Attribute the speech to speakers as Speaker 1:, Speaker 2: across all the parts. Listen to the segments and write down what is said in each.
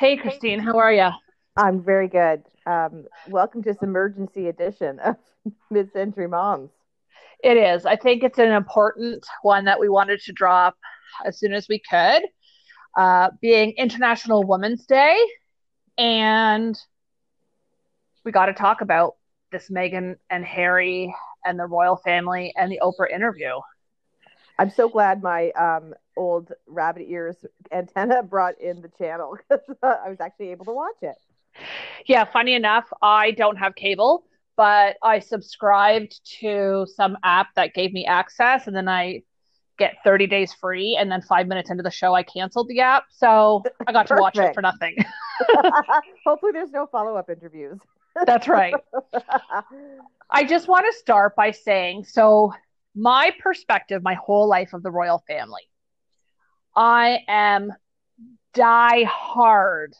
Speaker 1: Hey, Christine, how are you?
Speaker 2: I'm very good. Um, welcome to this emergency edition of Mid Century Moms.
Speaker 1: It is. I think it's an important one that we wanted to drop as soon as we could, uh, being International Women's Day. And we got to talk about this Meghan and Harry and the royal family and the Oprah interview.
Speaker 2: I'm so glad my um, old rabbit ears antenna brought in the channel because uh, I was actually able to watch it.
Speaker 1: Yeah, funny enough, I don't have cable, but I subscribed to some app that gave me access, and then I get 30 days free. And then five minutes into the show, I canceled the app. So I got to watch it for nothing.
Speaker 2: Hopefully, there's no follow up interviews.
Speaker 1: That's right. I just want to start by saying so, my perspective, my whole life of the royal family, I am die hard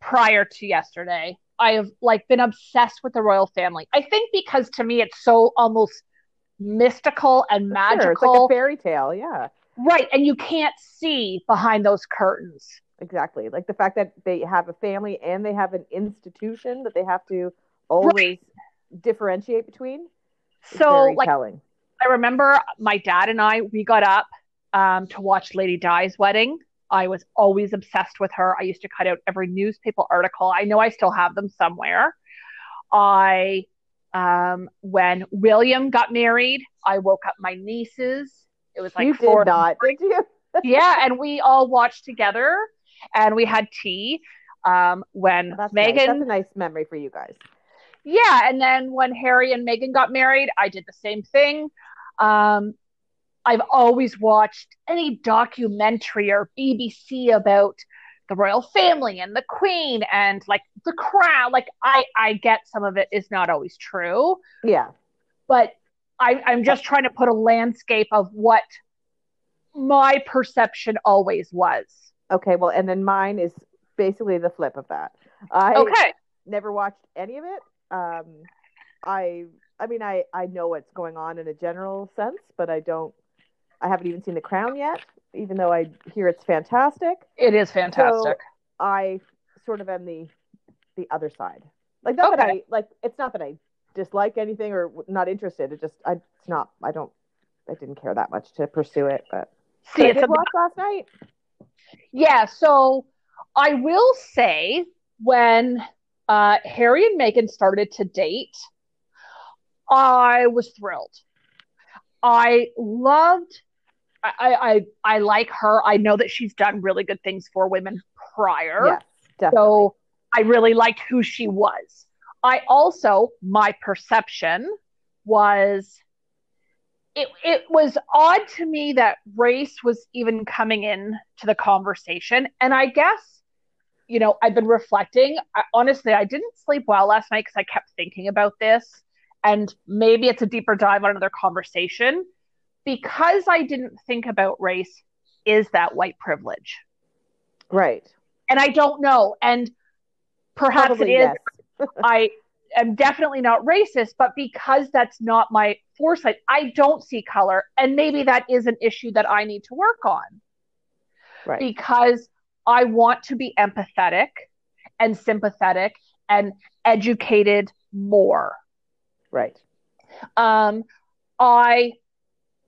Speaker 1: prior to yesterday. I have like been obsessed with the royal family. I think because to me it's so almost mystical and magical. Sure,
Speaker 2: it's like a fairy tale, yeah.
Speaker 1: Right, and you can't see behind those curtains.
Speaker 2: Exactly. Like the fact that they have a family and they have an institution that they have to always right. differentiate between.
Speaker 1: So like telling. I remember my dad and I we got up um, to watch Lady Di's wedding I was always obsessed with her. I used to cut out every newspaper article. I know I still have them somewhere. I, um, when William got married, I woke up my nieces. It was like
Speaker 2: you four. Did not, did you?
Speaker 1: yeah, and we all watched together, and we had tea. Um, when
Speaker 2: That's
Speaker 1: Meghan,
Speaker 2: nice. That's a nice memory for you guys.
Speaker 1: Yeah, and then when Harry and Meghan got married, I did the same thing. Um, I've always watched any documentary or BBC about the royal family and the queen and like the crown. Like I, I get some of it is not always true.
Speaker 2: Yeah.
Speaker 1: But I, I'm just trying to put a landscape of what my perception always was.
Speaker 2: Okay, well, and then mine is basically the flip of that. I
Speaker 1: okay.
Speaker 2: never watched any of it. Um, I, I mean, I, I know what's going on in a general sense, but I don't I haven't even seen The Crown yet, even though I hear it's fantastic.
Speaker 1: It is fantastic. So
Speaker 2: I sort of am the the other side. Like not okay. that I like. It's not that I dislike anything or not interested. It just I it's not. I don't. I didn't care that much to pursue it. But
Speaker 1: see,
Speaker 2: it's a watch last night.
Speaker 1: Yeah. So I will say when uh, Harry and Meghan started to date, I was thrilled. I loved I, I I like her. I know that she's done really good things for women prior.
Speaker 2: Yes, definitely.
Speaker 1: So I really liked who she was. I also my perception was it it was odd to me that race was even coming in to the conversation. And I guess, you know, I've been reflecting. I, honestly, I didn't sleep well last night because I kept thinking about this. And maybe it's a deeper dive on another conversation because I didn't think about race, is that white privilege?
Speaker 2: Right.
Speaker 1: And I don't know. And perhaps Probably, it is. Yes. I am definitely not racist, but because that's not my foresight, I don't see color. And maybe that is an issue that I need to work on.
Speaker 2: Right.
Speaker 1: Because I want to be empathetic and sympathetic and educated more.
Speaker 2: Right.
Speaker 1: Um, I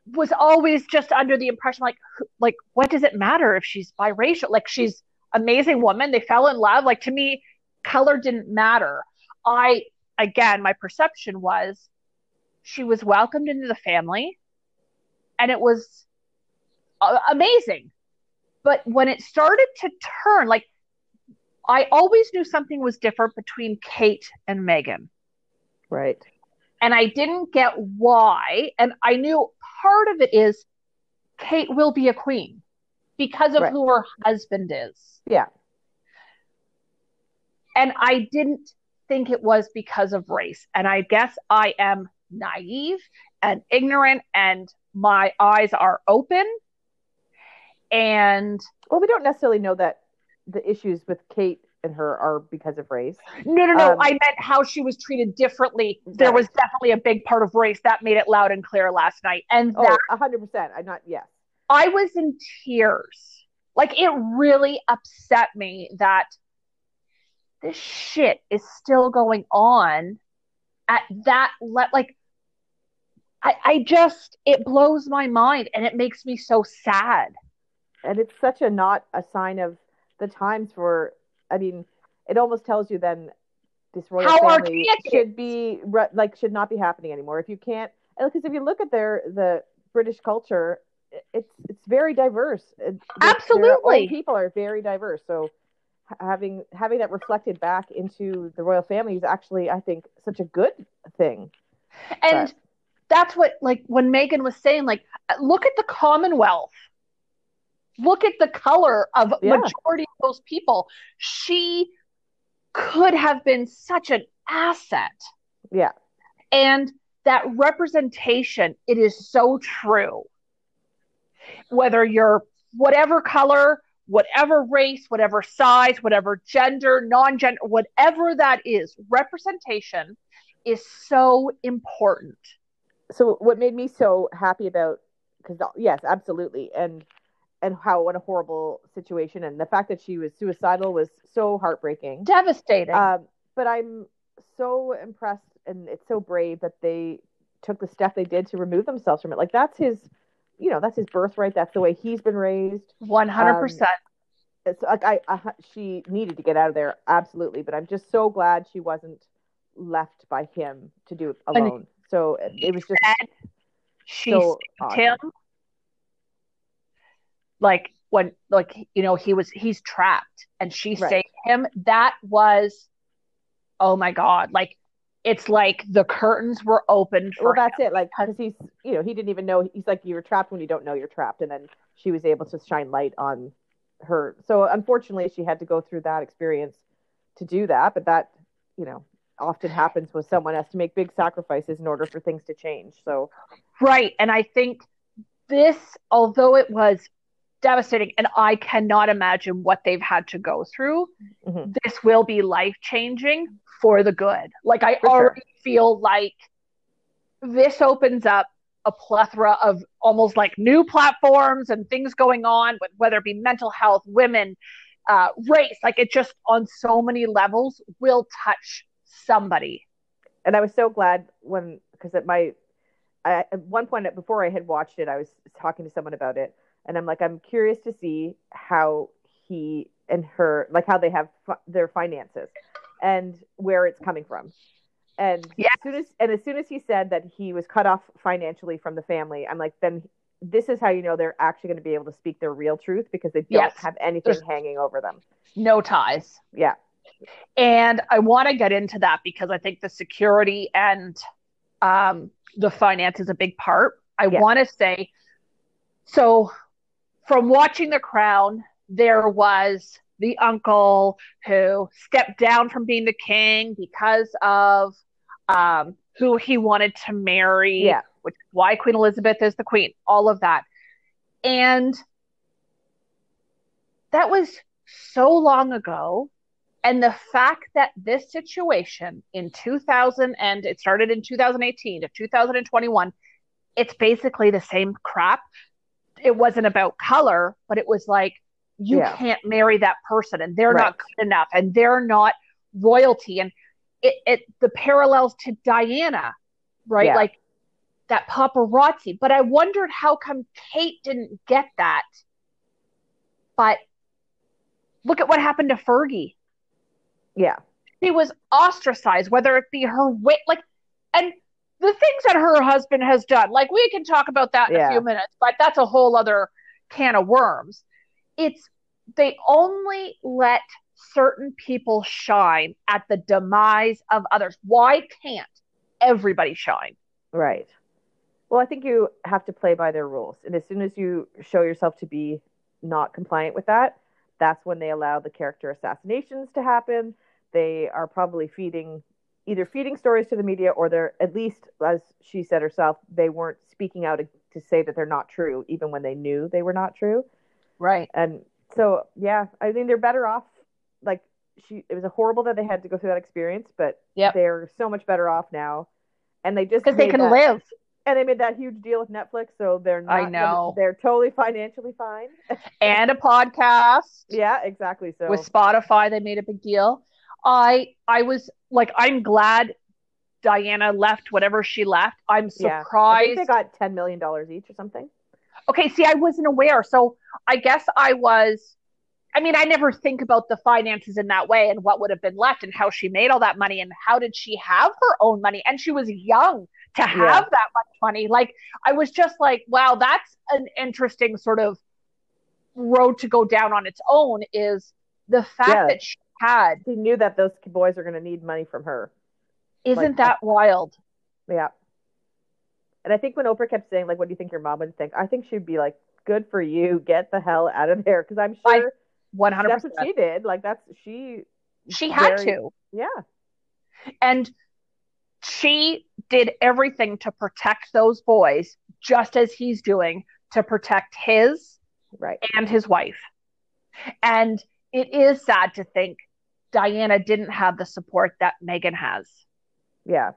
Speaker 1: was always just under the impression like like what does it matter if she's biracial? Like she's amazing woman. They fell in love. Like to me color didn't matter. I again my perception was she was welcomed into the family and it was uh, amazing but when it started to turn like i always knew something was different between kate and meghan
Speaker 2: right
Speaker 1: and i didn't get why and i knew part of it is Kate will be a queen because of right. who her husband is.
Speaker 2: Yeah.
Speaker 1: And I didn't think it was because of race. And I guess I am naive and ignorant and my eyes are open. And
Speaker 2: well, we don't necessarily know that the issues with Kate and her are because of race.
Speaker 1: No, no, no. Um, I meant how she was treated differently. There was definitely a big part of race that made it loud and clear last night. And
Speaker 2: oh, that, 100%. I'm not, yes.
Speaker 1: I was in tears. Like it really upset me that this shit is still going on at that le- like I, I just it blows my mind and it makes me so sad.
Speaker 2: And it's such a not a sign of the times for I mean, it almost tells you then this royal
Speaker 1: How
Speaker 2: family should be like should not be happening anymore. If you can't because if you look at their the British culture, it's it's very diverse. It- their- their
Speaker 1: Absolutely.
Speaker 2: people are very diverse. So having having that reflected back into the royal family is actually, I think, such a good thing.
Speaker 1: And
Speaker 2: But-
Speaker 1: that's what, like, when Meghan was saying, like, look at the Commonwealth. Look at the color of
Speaker 2: Yeah.
Speaker 1: majority of those people. She could have been such an asset.
Speaker 2: Yeah,
Speaker 1: And that representation, it is so true. Whether you're whatever color, whatever race, whatever size, whatever gender, non gender, whatever that is, representation is so important.
Speaker 2: so what made me so happy about because yes absolutely and and how what a horrible situation. And the fact that she was suicidal was so heartbreaking.
Speaker 1: Devastating.
Speaker 2: um, but i'm so impressed and it's so brave that they took the step they did to remove themselves from it. Like that's his you know that's his birthright. That's the way he's been raised.
Speaker 1: 100%.
Speaker 2: it's like I, I she needed to get out of there absolutely. But i'm just so glad she wasn't left by him to do it
Speaker 1: And-
Speaker 2: alone. So it, it was just
Speaker 1: she
Speaker 2: so
Speaker 1: him like when like you know he was he's trapped and she
Speaker 2: Right.
Speaker 1: saved him. That was oh my god like it's like the curtains were opened for
Speaker 2: well that's it like because he's you know he didn't even know he's like you're trapped when you don't know you're trapped. And then she was able to shine light on her. So unfortunately she had to go through that experience to do that. But that you know often happens when someone has to make big sacrifices in order for things to change. So
Speaker 1: right. And i think this although it was devastating and i cannot imagine what they've had to go through.
Speaker 2: Mhm.
Speaker 1: this will be life changing for the good. Like i
Speaker 2: For sure.
Speaker 1: already feel like this opens up a plethora of almost like new platforms and things going on whether it be mental health women uh, race. Like it just on so many levels will touch somebody.
Speaker 2: And I was so glad when because at my I, at one point before I had watched it, I was talking to someone about it, and I'm like, I'm curious to see how he and her like how they have fi- their finances and where it's coming from. And
Speaker 1: Yeah.
Speaker 2: as soon as and as soon as he said that he was cut off financially from the family, I'm like, then this is how you know they're actually going to be able to speak their real truth because they don't
Speaker 1: Yes.
Speaker 2: have anything
Speaker 1: There's-
Speaker 2: hanging over them.
Speaker 1: no ties
Speaker 2: Yeah,
Speaker 1: And I want to get into that because I think the security and um, the finance is a big part. I
Speaker 2: Yeah.
Speaker 1: want to say so from watching The Crown, there was the uncle who stepped down from being the king because of um, who he wanted to marry,
Speaker 2: yeah,
Speaker 1: which is why Queen Elizabeth is the queen, all of that. And that was so long ago. And the fact that this situation in 2000 and it started in 2018 to 2021, it's basically the same crap. It wasn't about color, but it was like, you
Speaker 2: Yeah.
Speaker 1: can't marry that person and they're
Speaker 2: Right.
Speaker 1: not good enough and they're not royalty. And it, it the parallels to Diana, right?
Speaker 2: Yeah.
Speaker 1: Like that paparazzi. But I wondered how come Kate didn't get that. But look at what happened to Fergie.
Speaker 2: yeah,
Speaker 1: She was ostracized, whether it be her weight, like, and the things that her husband has done. Like we can talk about that in
Speaker 2: Yeah.
Speaker 1: a few minutes, but that's a whole other can of worms. It's they only let certain people shine at the demise of others. Why can't everybody shine?
Speaker 2: Right. Well, I think you have to play by their rules. And as soon as you show yourself to be not compliant with that, that's when they allow the character assassinations to happen. They are probably feeding either feeding stories to the media or they're at least as she said herself, they weren't speaking out to say that they're not true even when they knew they were not true.
Speaker 1: Right.
Speaker 2: And so, yeah, I mean they're better off like she it was horrible that they had to go through that experience, but
Speaker 1: Yep.
Speaker 2: they're so much better off now. And they just
Speaker 1: Because they can
Speaker 2: that-
Speaker 1: live.
Speaker 2: And they made that huge deal with Netflix, so they're not.
Speaker 1: I know.
Speaker 2: They're totally financially fine.
Speaker 1: and a podcast.
Speaker 2: yeah, exactly. So
Speaker 1: with Spotify, they made a big deal. I I was like, I'm glad Diana left whatever she left. I'm
Speaker 2: yeah, I
Speaker 1: surprised.
Speaker 2: think they got ten million dollars each or something.
Speaker 1: okay, see, I wasn't aware. So I guess I was. I mean, I never think about the finances in that way and what would have been left and how she made all that money and how did she have her own money and she was young to have
Speaker 2: Yeah.
Speaker 1: that much money. Like I was just like, wow, that's an interesting sort of road to go down on its own is the fact
Speaker 2: Yeah.
Speaker 1: that she had
Speaker 2: She knew that those boys are going to need money from her.
Speaker 1: isn't
Speaker 2: Like,
Speaker 1: that wild?
Speaker 2: Yeah. And I think when Oprah kept saying, like, what do you think your mom would think? I think she'd be like, good for you. Get the hell out of there. Because I'm sure
Speaker 1: 100%.
Speaker 2: that's what she did. Like, that's, she,
Speaker 1: She had
Speaker 2: very-
Speaker 1: to.
Speaker 2: yeah.
Speaker 1: And she did everything to protect those boys, just as he's doing to protect his
Speaker 2: Right.
Speaker 1: and his wife. And it is sad to think Diana didn't have the support that Meghan has,
Speaker 2: Yeah.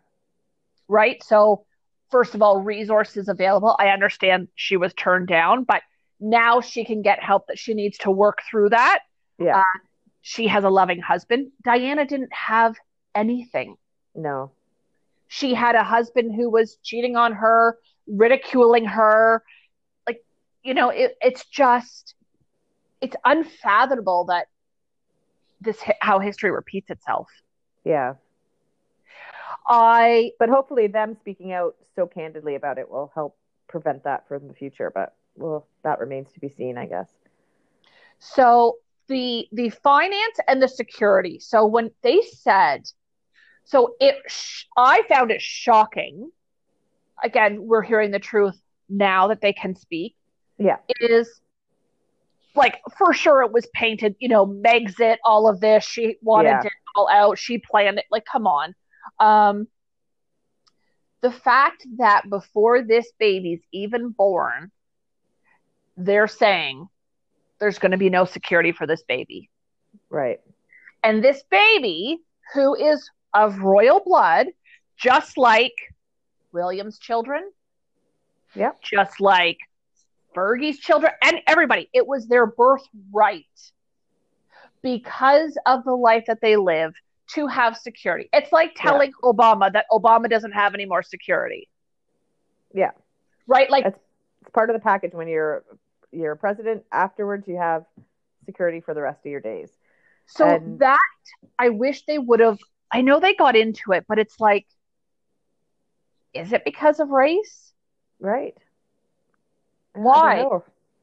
Speaker 1: right? So, first of all, resources available. I understand she was turned down, but now she can get help that she needs to work through that.
Speaker 2: Yeah.
Speaker 1: Uh, she has a loving husband. Diana didn't have anything.
Speaker 2: no.
Speaker 1: she had a husband who was cheating on her, ridiculing her. Like, you know, it, it's just, it's unfathomable that this how history repeats itself.
Speaker 2: Yeah.
Speaker 1: I
Speaker 2: But hopefully, them speaking out so candidly about it will help prevent that from the future. But, well, that remains to be seen, I guess.
Speaker 1: so the the finance and the security. So when they said, so it, sh- I found it shocking. Again, we're hearing the truth now that they can speak.
Speaker 2: Yeah.
Speaker 1: is like for sure it was painted, you know, Meg's it, all of this. She wanted
Speaker 2: Yeah.
Speaker 1: it all out. She planned it. Like, come on. Um, the fact that before this baby's even born, they're saying there's going to be no security for this baby.
Speaker 2: Right.
Speaker 1: And this baby, who is of royal blood, just like William's children,
Speaker 2: Yeah.
Speaker 1: just like Fergie's children, and everybody, it was their birthright because of the life that they live to have security. It's like telling Obama that Obama doesn't have any more security,
Speaker 2: Yeah.
Speaker 1: right? Like,
Speaker 2: That's- It's part of the package when you're you're a president. Afterwards, you have security for the rest of your days.
Speaker 1: so
Speaker 2: and-
Speaker 1: that I wish they would have. I know they got into it, but it's like, is it because of race?
Speaker 2: Right.
Speaker 1: Why?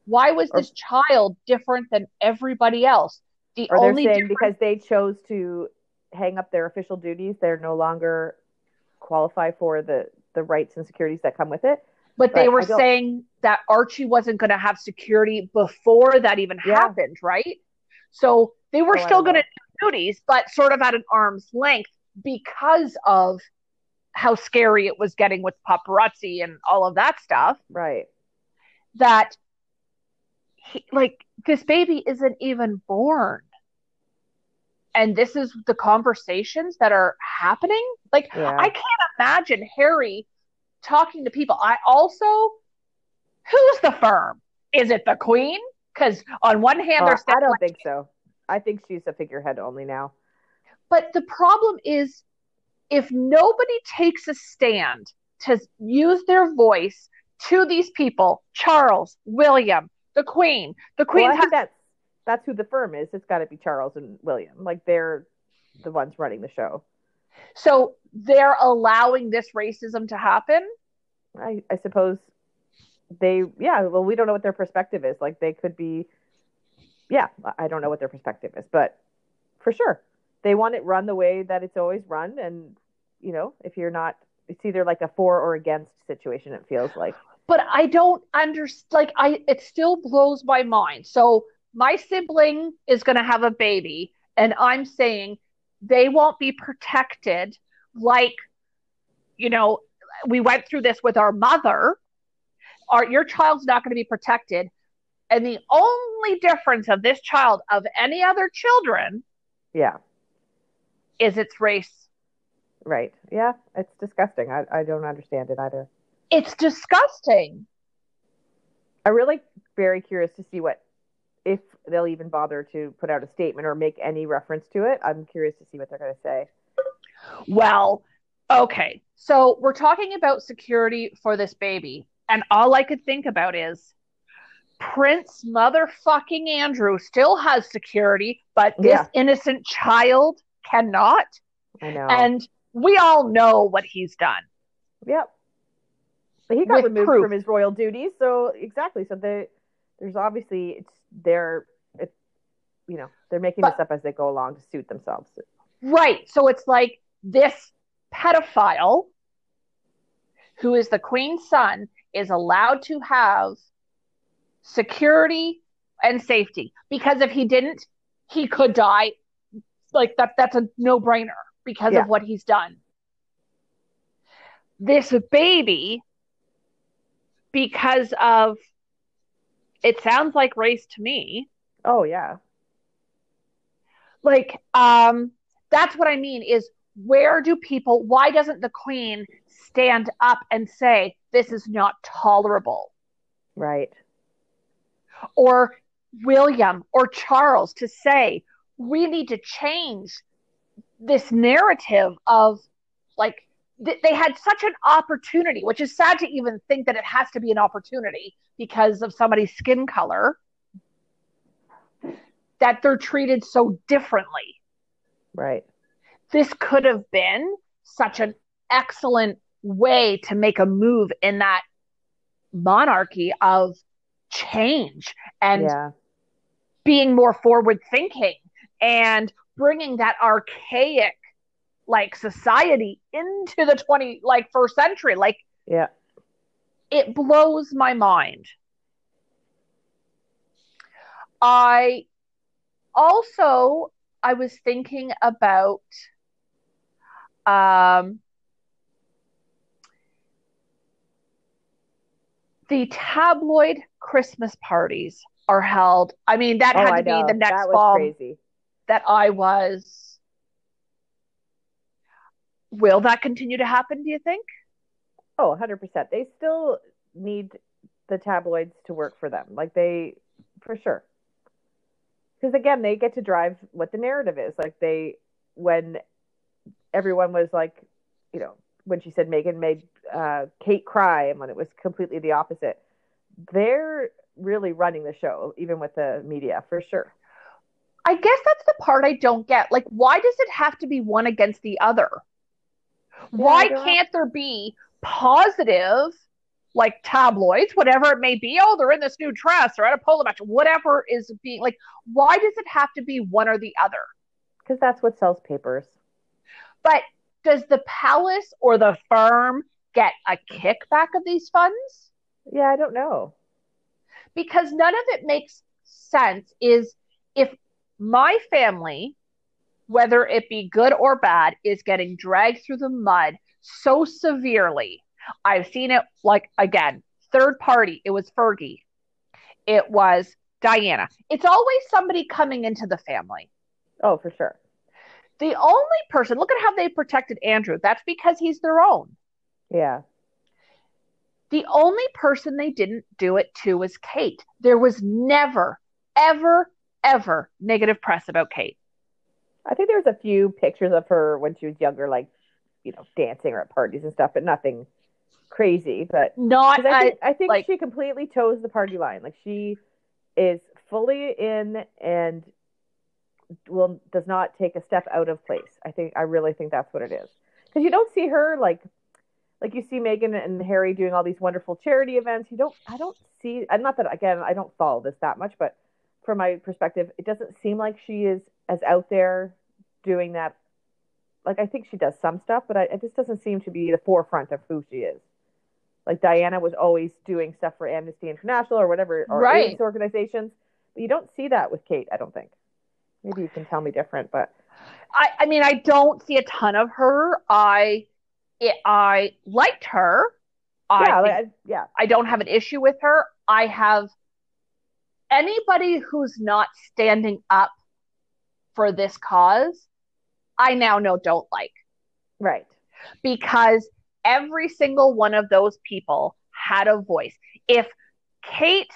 Speaker 1: Why was
Speaker 2: Or-
Speaker 1: this child different than everybody else? The
Speaker 2: Or they're
Speaker 1: only
Speaker 2: saying
Speaker 1: difference,
Speaker 2: because they chose to hang up their official duties, they're no longer qualify for the the rights and securities that come with it.
Speaker 1: but they
Speaker 2: but
Speaker 1: were saying that Archie wasn't going to have security before that even
Speaker 2: Yeah.
Speaker 1: happened, right? So they were
Speaker 2: Oh,
Speaker 1: still going to do duties, but sort of at an arm's length because of how scary it was getting with paparazzi and all of that stuff.
Speaker 2: Right.
Speaker 1: That he, like this baby isn't even born. And this is the conversations that are happening. Like
Speaker 2: Yeah.
Speaker 1: I can't imagine Harry talking to people. I also, who's the firm? Is it the Queen? Because on one hand,
Speaker 2: Oh, I don't
Speaker 1: like-
Speaker 2: think so. I think she's a figurehead only now.
Speaker 1: but the problem is, if nobody takes a stand to use their voice to these people, Charles, William, the Queen, the Queen
Speaker 2: I
Speaker 1: has
Speaker 2: that's that's who the firm is. It's got to be Charles and William. Like they're the ones running the show.
Speaker 1: so they're allowing this racism to happen.
Speaker 2: I, I suppose they, yeah. Well, we don't know what their perspective is. Like they could be, yeah. I don't know what their perspective is, but for sure, they want it run the way that it's always run. And you know, if you're not, it's either like a for or against situation. It feels like.
Speaker 1: But I don't understand. Like, I it still blows my mind. So my sibling is going to have a baby, and I'm saying they won't be protected like, you know, we went through this with our mother. Our your child's not going to be protected, and the only difference of this child of any other children
Speaker 2: Yeah.
Speaker 1: is its race.
Speaker 2: Right. Yeah. It's disgusting. I I don't understand it either.
Speaker 1: It's disgusting.
Speaker 2: I'm really very curious to see what if they'll even bother to put out a statement or make any reference to it. I'm curious to see what they're going to say.
Speaker 1: Well, okay. So we're talking about security for this baby, and all I could think about is Prince motherfucking Andrew still has security, but this
Speaker 2: Yeah.
Speaker 1: innocent child cannot.
Speaker 2: I know.
Speaker 1: And we all know what he's done.
Speaker 2: Yep. But he got removed
Speaker 1: proof.
Speaker 2: from his royal duties, so exactly. So they, there's obviously it's they're it's you know they're making
Speaker 1: But-
Speaker 2: this up as they go along to suit themselves.
Speaker 1: Right. So it's like this pedophile, who is the queen's son, is allowed to have security and safety. Because if he didn't, he could die. Like that that's a no-brainer because
Speaker 2: Yeah.
Speaker 1: of what he's done. This baby, because of it sounds like race to me,
Speaker 2: Oh yeah,
Speaker 1: like um that's what i mean is where do people why doesn't the queen stand up and say this is not tolerable.
Speaker 2: Right.
Speaker 1: or william or charles to say we need to change this narrative of like th- they had such an opportunity which is sad to even think that it has to be an opportunity because of somebody's skin color that they're treated so differently
Speaker 2: Right.
Speaker 1: this could have been such an excellent way to make a move in that monarchy of change and
Speaker 2: yeah.
Speaker 1: being more forward thinking and bringing that archaic like society into the 20 like first century like
Speaker 2: Yeah.
Speaker 1: it blows my mind i also i was thinking about um the tabloid christmas parties are held i mean that
Speaker 2: Oh,
Speaker 1: had to be the next fall
Speaker 2: crazy.
Speaker 1: that i was will that continue to happen do you think
Speaker 2: Oh, 100%. They still need the tabloids to work for them. Like they, for sure. Because again, they get to drive what the narrative is. Like they, when everyone was like, you know, when she said Meghan made uh, Kate cry and when it was completely the opposite, they're really running the show, even with the media, for sure.
Speaker 1: I guess that's the part I don't get. Like, why does it have to be one against the other? Why can't there be positive, like tabloids, whatever it may be? Oh, they're in this new dress or at a polo match, whatever is being like, why does it have to be one or the other?
Speaker 2: Because that's what sells papers.
Speaker 1: But does the palace or the firm get a kickback of these funds?
Speaker 2: Yeah, I don't know.
Speaker 1: because none of it makes sense is if my family whether it be good or bad is getting dragged through the mud so severely i've seen it like again third party it was fergie it was diana it's always somebody coming into the family
Speaker 2: Oh, for sure.
Speaker 1: the only person look at how they protected andrew that's because he's their own
Speaker 2: Yeah.
Speaker 1: The only person they didn't do it to was Kate. There was never, ever, ever negative press about Kate.
Speaker 2: I think there was a few pictures of her when she was younger, like, you know, dancing or at parties and stuff, but nothing crazy. But
Speaker 1: Not
Speaker 2: I think, I think
Speaker 1: like-
Speaker 2: she completely toes the party line. Like she is fully in and will does not take a step out of place. I think I really think that's what it is. Because you don't see her like like you see Meghan and Harry doing all these wonderful charity events. You don't I don't see and not that again I don't follow this that much, but from my perspective, it doesn't seem like she is as out there doing that. Like I think she does some stuff, but I, it just doesn't seem to be the forefront of who she is. Like Diana was always doing stuff for Amnesty International or whatever or
Speaker 1: Right.
Speaker 2: Organizations, but you don't see that with Kate. I don't think. Maybe you can tell me different, but
Speaker 1: I, I mean, I don't see a ton of her. I, it, I liked her. I
Speaker 2: yeah, like, I- yeah,
Speaker 1: I don't have an issue with her. I have anybody who's not standing up for this cause, I now know don't like
Speaker 2: right.
Speaker 1: because every single one of those people had a voice. If Kate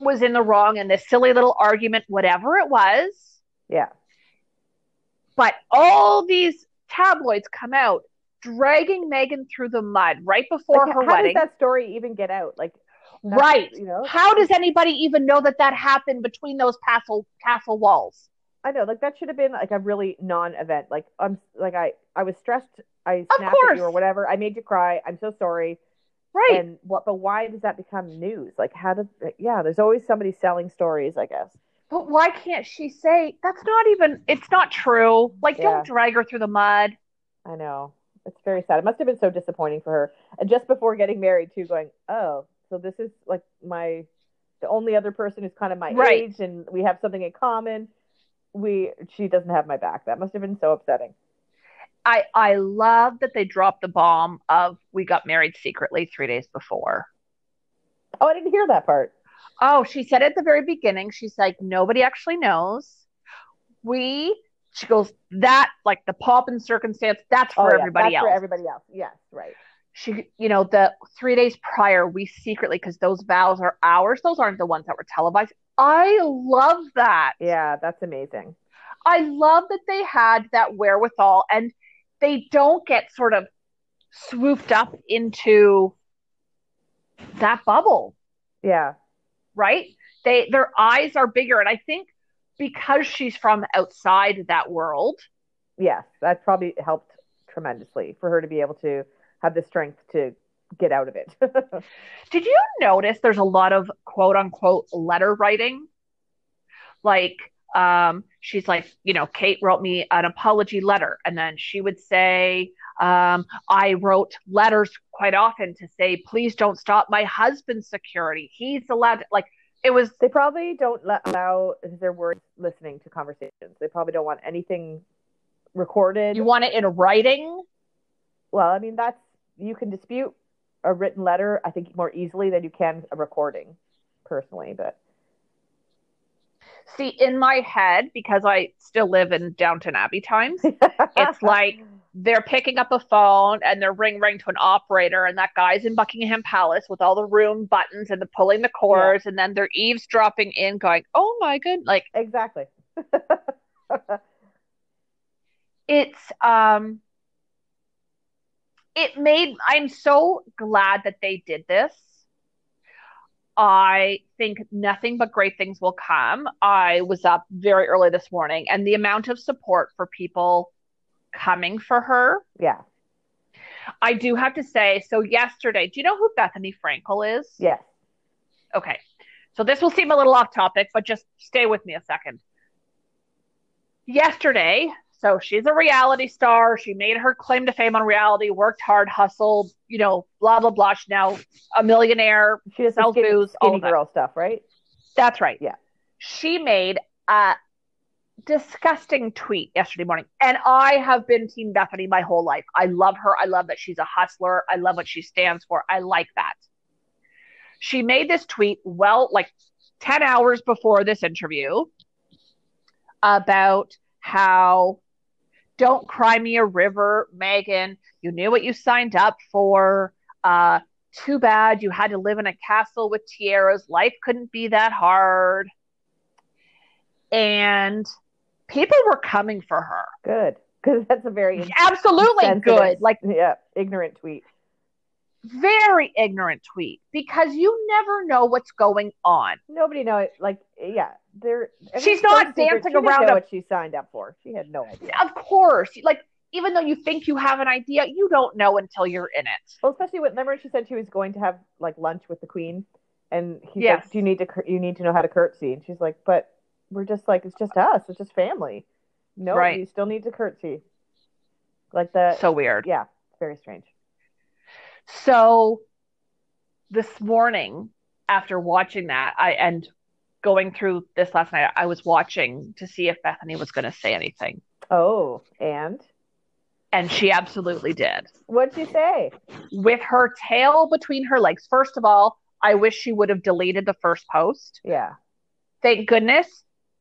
Speaker 1: was in the wrong in this silly little argument, whatever it was,
Speaker 2: Yeah.
Speaker 1: but all these tabloids come out dragging Meghan through the mud right before
Speaker 2: Like,
Speaker 1: her
Speaker 2: how
Speaker 1: wedding.
Speaker 2: does that story even get out? Like,
Speaker 1: right.
Speaker 2: You know,
Speaker 1: How does anybody even know that that happened between those castle castle walls?
Speaker 2: I know, like that should have been like a really non-event. Like I'm, like I, I was stressed. I snapped at you or whatever. I made you cry. I'm so sorry.
Speaker 1: Right.
Speaker 2: And what? But why does that become news? Like, how does? Yeah, there's always somebody selling stories. I guess.
Speaker 1: But why can't she say that's not even it's not true? Like
Speaker 2: Yeah.
Speaker 1: don't drag her through the mud.
Speaker 2: I know. It's very sad. It must have been so disappointing for her. And just before getting married, too, going, oh, so this is like my, the only other person who's kind of my
Speaker 1: Right.
Speaker 2: age and we have something in common. We, she doesn't have my back. That must have been so upsetting.
Speaker 1: I I love that they dropped the bomb of we got married secretly 3 days before.
Speaker 2: Oh, I didn't hear that part.
Speaker 1: Oh, she said at the very beginning, she's like, nobody actually knows. We, she goes, that, like the pomp and circumstance, that's for
Speaker 2: oh, yeah,
Speaker 1: everybody
Speaker 2: that's
Speaker 1: else.
Speaker 2: For everybody else. Yes, right.
Speaker 1: she, you know, the three days prior, we secretly, because those vows are ours, those aren't the ones that were televised. I love that.
Speaker 2: Yeah, that's amazing.
Speaker 1: I love that they had that wherewithal and they don't get sort of swooped up into that bubble.
Speaker 2: Yeah.
Speaker 1: right? They their eyes are bigger, and I think because she's from outside that world,
Speaker 2: Yes, that probably helped tremendously for her to be able to have the strength to get out of it.
Speaker 1: did you notice there's a lot of quote unquote letter writing? Like, um, she's like, you know, Kate wrote me an apology letter, and then she would say, um, I wrote letters quite often to say, please don't stop my husband's security. He's allowed, like, it was
Speaker 2: they probably don't let, allow their words listening to conversations. They probably don't want anything recorded.
Speaker 1: you want it in writing.
Speaker 2: well, I mean, that's you can dispute a written letter, I think, more easily than you can a recording, personally. But
Speaker 1: See, in my head, because I still live in Downton Abbey times, it's like they're picking up a phone and they're ring ring to an operator, and that guy's in Buckingham Palace with all the room buttons and the pulling the cords, and then they're eavesdropping in, going, "Oh my good!" Like
Speaker 2: exactly.
Speaker 1: it's um, it made. I'm so glad that they did this. I think nothing but great things will come. I was up very early this morning, and the amount of support for people coming for her.
Speaker 2: yeah.
Speaker 1: I do have to say, so yesterday, do you know who Bethenny Frankel is?
Speaker 2: Yes.
Speaker 1: Okay. So this will seem a little off topic, but just stay with me a second. Yesterday, so she's a reality star. She made her claim to fame on reality, worked hard, hustled, you know, blah, blah, blah. She's now a millionaire.
Speaker 2: She does
Speaker 1: Sells
Speaker 2: skinny,
Speaker 1: booze, all
Speaker 2: skinny
Speaker 1: that.
Speaker 2: girl stuff, right?
Speaker 1: That's right.
Speaker 2: Yeah.
Speaker 1: She made a disgusting tweet yesterday morning. And I have been Team Bethenny my whole life. I love her. I love that she's a hustler. I love what she stands for. I like that. She made this tweet, well, like 10 hours before this interview about how don't cry me a river, Meghan. You knew what you signed up for. Uh, too bad you had to live in a castle with tiaras. Life couldn't be that hard. And people were coming for her.
Speaker 2: Good. Because that's a very
Speaker 1: Absolutely good. Like
Speaker 2: yeah, ignorant tweet.
Speaker 1: very ignorant tweet because you never know what's going on.
Speaker 2: Nobody knows. Like, yeah, they're.
Speaker 1: She's not
Speaker 2: so
Speaker 1: dancing
Speaker 2: She didn't
Speaker 1: around
Speaker 2: Know
Speaker 1: a-
Speaker 2: what she signed up for? She had no idea.
Speaker 1: Of course, like even though you think you have an idea, you don't know until you're in it.
Speaker 2: Well, especially when remember she said she was going to have like lunch with the queen, and he's
Speaker 1: Yes.
Speaker 2: like, "Do you need to you need to know how to curtsy?" And she's like, "But we're just like it's just us. It's just family. No,
Speaker 1: Right.
Speaker 2: you still need to curtsy." Like that.
Speaker 1: So weird.
Speaker 2: yeah, very strange.
Speaker 1: So this morning, after watching that, I and going through this last night, I was watching to see if Bethenny was going to say anything,
Speaker 2: Oh, and
Speaker 1: and she absolutely did.
Speaker 2: what'd she say?
Speaker 1: With her tail between her legs. First of all, I wish she would have deleted the first post.
Speaker 2: Yeah,
Speaker 1: Thank goodness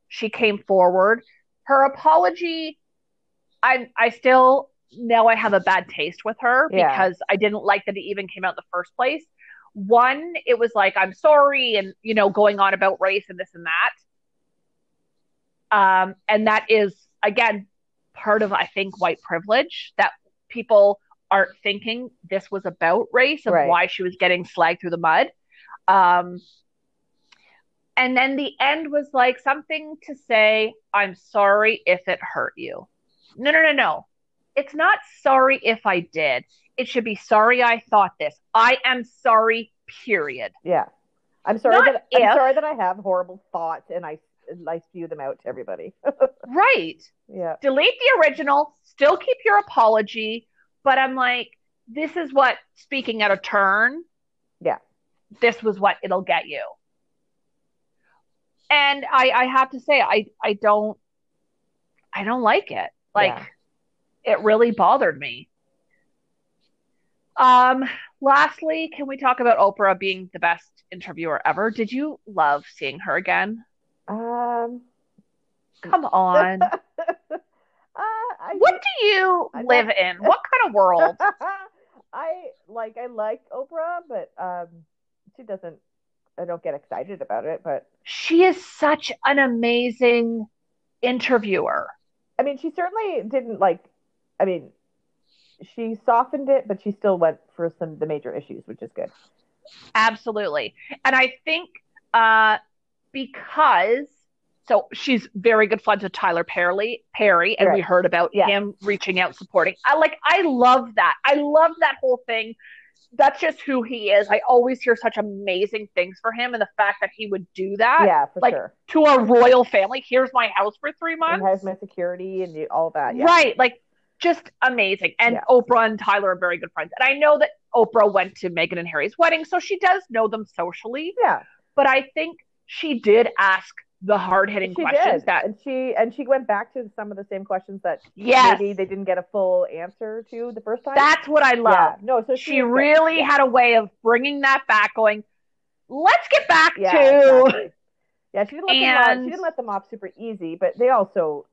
Speaker 1: she came forward. Her apology, I I still now I have a bad taste with her
Speaker 2: Yeah.
Speaker 1: because I didn't like that it even came out in the first place. One, it was like, I'm sorry, and, you know, going on about race and this and that. Um, and that is, again, part of, I think, white privilege that people aren't thinking this was about race and
Speaker 2: Right.
Speaker 1: why she was getting slagged through the mud. Um, and then the end was like something to say, I'm sorry if it hurt you. No, no, no, no. It's not sorry if I did. It should be sorry I thought this. I am sorry, period.
Speaker 2: Yeah. I'm sorry
Speaker 1: Not
Speaker 2: that I'm sorry that I have horrible thoughts and I I spew them out to everybody.
Speaker 1: Right.
Speaker 2: yeah.
Speaker 1: Delete the original, still keep your apology. But I'm like, this is what, speaking at a turn,
Speaker 2: Yeah.
Speaker 1: this was what it'll get you. And I, I have to say, I, I don't, I don't like it. Like,
Speaker 2: Yeah.
Speaker 1: it really bothered me. Um, lastly, can we talk about Oprah being the best interviewer ever? Did you love seeing her again?
Speaker 2: Um
Speaker 1: Come on.
Speaker 2: uh, I
Speaker 1: What do you
Speaker 2: I
Speaker 1: live in? What kind of world?
Speaker 2: I like I like Oprah, but um she doesn't I don't get excited about it, but
Speaker 1: She is such an amazing interviewer.
Speaker 2: I mean she certainly didn't like I mean she softened it, but she still went for some of the major issues, which is good.
Speaker 1: Absolutely. And I think uh, because so she's very good friends with Tyler Perry, Perry, and we heard about
Speaker 2: Yeah.
Speaker 1: him reaching out, supporting. I like I love that. I love that whole thing. That's just who he is. I always hear such amazing things for him and the fact that he would do that
Speaker 2: yeah, for
Speaker 1: like,
Speaker 2: sure.
Speaker 1: to a royal family. Here's my house for three
Speaker 2: And
Speaker 1: months.
Speaker 2: has my security and all that. Yeah.
Speaker 1: Right. Like just amazing. And
Speaker 2: Yeah.
Speaker 1: Oprah and Tyler are very good friends. And I know that Oprah went to Meghan and Harry's wedding, so she does know them socially.
Speaker 2: Yeah.
Speaker 1: But I think she did ask the hard hitting
Speaker 2: She
Speaker 1: questions
Speaker 2: did.
Speaker 1: that
Speaker 2: and she and she went back to some of the same questions that
Speaker 1: yes,
Speaker 2: maybe they didn't get a full answer to the first time.
Speaker 1: that's what I love.
Speaker 2: yeah. No, so
Speaker 1: She
Speaker 2: good.
Speaker 1: really had a way of bringing that back, going, let's get back
Speaker 2: yeah,
Speaker 1: to
Speaker 2: exactly. Yeah, she didn't let them off. She didn't let them off super easy, but they also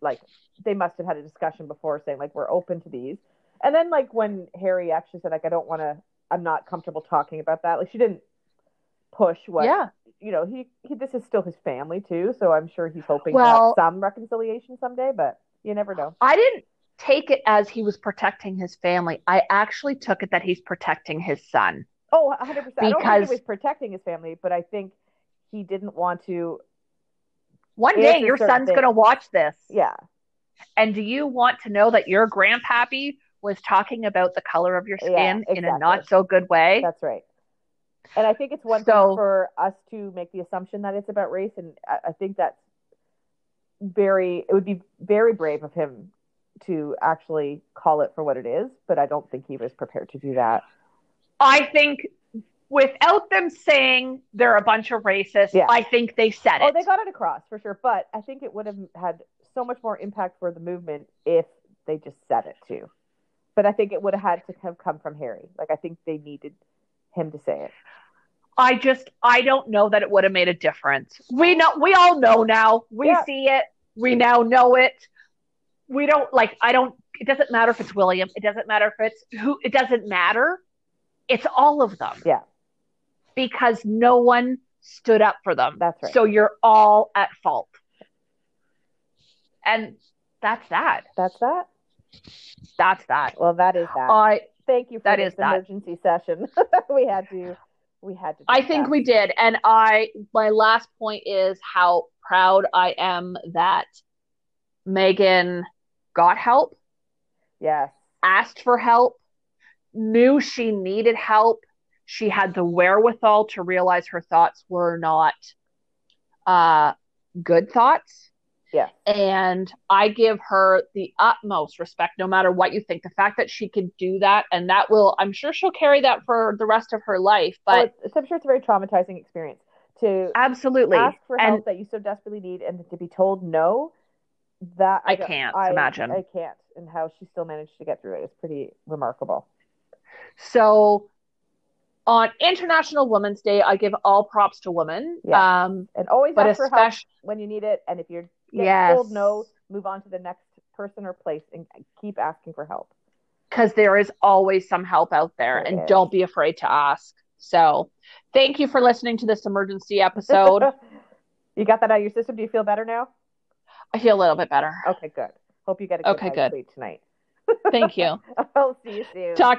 Speaker 2: like they must have had a discussion before saying like we're open to these. And then like when Harry actually said like I don't want to, I'm not comfortable talking about that. Like she didn't push what
Speaker 1: yeah.
Speaker 2: you know. He, he this is still his family too, so I'm sure he's hoping
Speaker 1: Well-
Speaker 2: to have some reconciliation someday. But you never know.
Speaker 1: I didn't take it as he was protecting his family. I actually took it that he's protecting his son.
Speaker 2: Oh, 100 percent. I don't think
Speaker 1: Because-
Speaker 2: he was protecting his family, but I think he didn't want to.
Speaker 1: One day your son's going to watch this.
Speaker 2: Yeah,
Speaker 1: And do you want to know that your grandpappy was talking about the color of your
Speaker 2: Yeah,
Speaker 1: skin in a not so good way?
Speaker 2: That's right. And I think it's one
Speaker 1: So-
Speaker 2: thing for us to make the assumption that it's about race, and I, I think that's very. It would be very brave of him to actually call it for what it is, but I don't think he was prepared to do that.
Speaker 1: I think without them saying they're a bunch of racists,
Speaker 2: Yeah.
Speaker 1: I think they said
Speaker 2: oh,
Speaker 1: it.
Speaker 2: Oh, they got it across for sure, but I think it would have had so much more impact for the movement if they just said it too. But I think it would have had to have come from Harry. Like I think they needed him to say it.
Speaker 1: I just I don't know that it would have made a difference. We know we all know now. We
Speaker 2: Yeah.
Speaker 1: see it. We now know it. We don't like I don't it doesn't matter if it's William. It doesn't matter if it's who it doesn't matter. It's all of them.
Speaker 2: Yeah.
Speaker 1: Because no one stood up for them.
Speaker 2: That's right.
Speaker 1: So you're all at fault. And that's that.
Speaker 2: That's that.
Speaker 1: That's that.
Speaker 2: Well, that is that.
Speaker 1: I
Speaker 2: Thank you for
Speaker 1: that
Speaker 2: this
Speaker 1: is that.
Speaker 2: emergency session. we had to. We had to.
Speaker 1: I think
Speaker 2: that.
Speaker 1: we did. And I, my last point is how proud I am that Meghan got help,
Speaker 2: Yes.
Speaker 1: asked for help, knew she needed help. She had the wherewithal to realize her thoughts were not uh, good thoughts.
Speaker 2: Yeah.
Speaker 1: And I give her the utmost respect, no matter what you think. The fact that she could do that, and that will, I'm sure she'll carry that for the rest of her life.
Speaker 2: Oh,
Speaker 1: But
Speaker 2: it's- I'm sure it's a very traumatizing experience to
Speaker 1: absolutely.
Speaker 2: ask for
Speaker 1: and
Speaker 2: help that you so desperately need and to be told no. That
Speaker 1: I
Speaker 2: don't-
Speaker 1: can't
Speaker 2: I-
Speaker 1: imagine.
Speaker 2: I can't. And how she still managed to get through it is pretty remarkable.
Speaker 1: So on International Women's Day, I give all props to women.
Speaker 2: Yeah.
Speaker 1: Um,
Speaker 2: And always
Speaker 1: but
Speaker 2: ask for help
Speaker 1: especially,
Speaker 2: when you need it. And if you're getting
Speaker 1: yes,
Speaker 2: told no, move on to the next person or place and keep asking for help.
Speaker 1: Because there is always some help out there,
Speaker 2: There
Speaker 1: and
Speaker 2: is.
Speaker 1: don't be afraid to ask. So, thank you for listening to this emergency episode.
Speaker 2: you got that out of your system? Do you feel better now?
Speaker 1: I feel a little bit better.
Speaker 2: Okay, good. Hope you get a good
Speaker 1: Okay, good.
Speaker 2: sleep tonight.
Speaker 1: Thank you.
Speaker 2: I'll see you soon.
Speaker 1: Talk to you.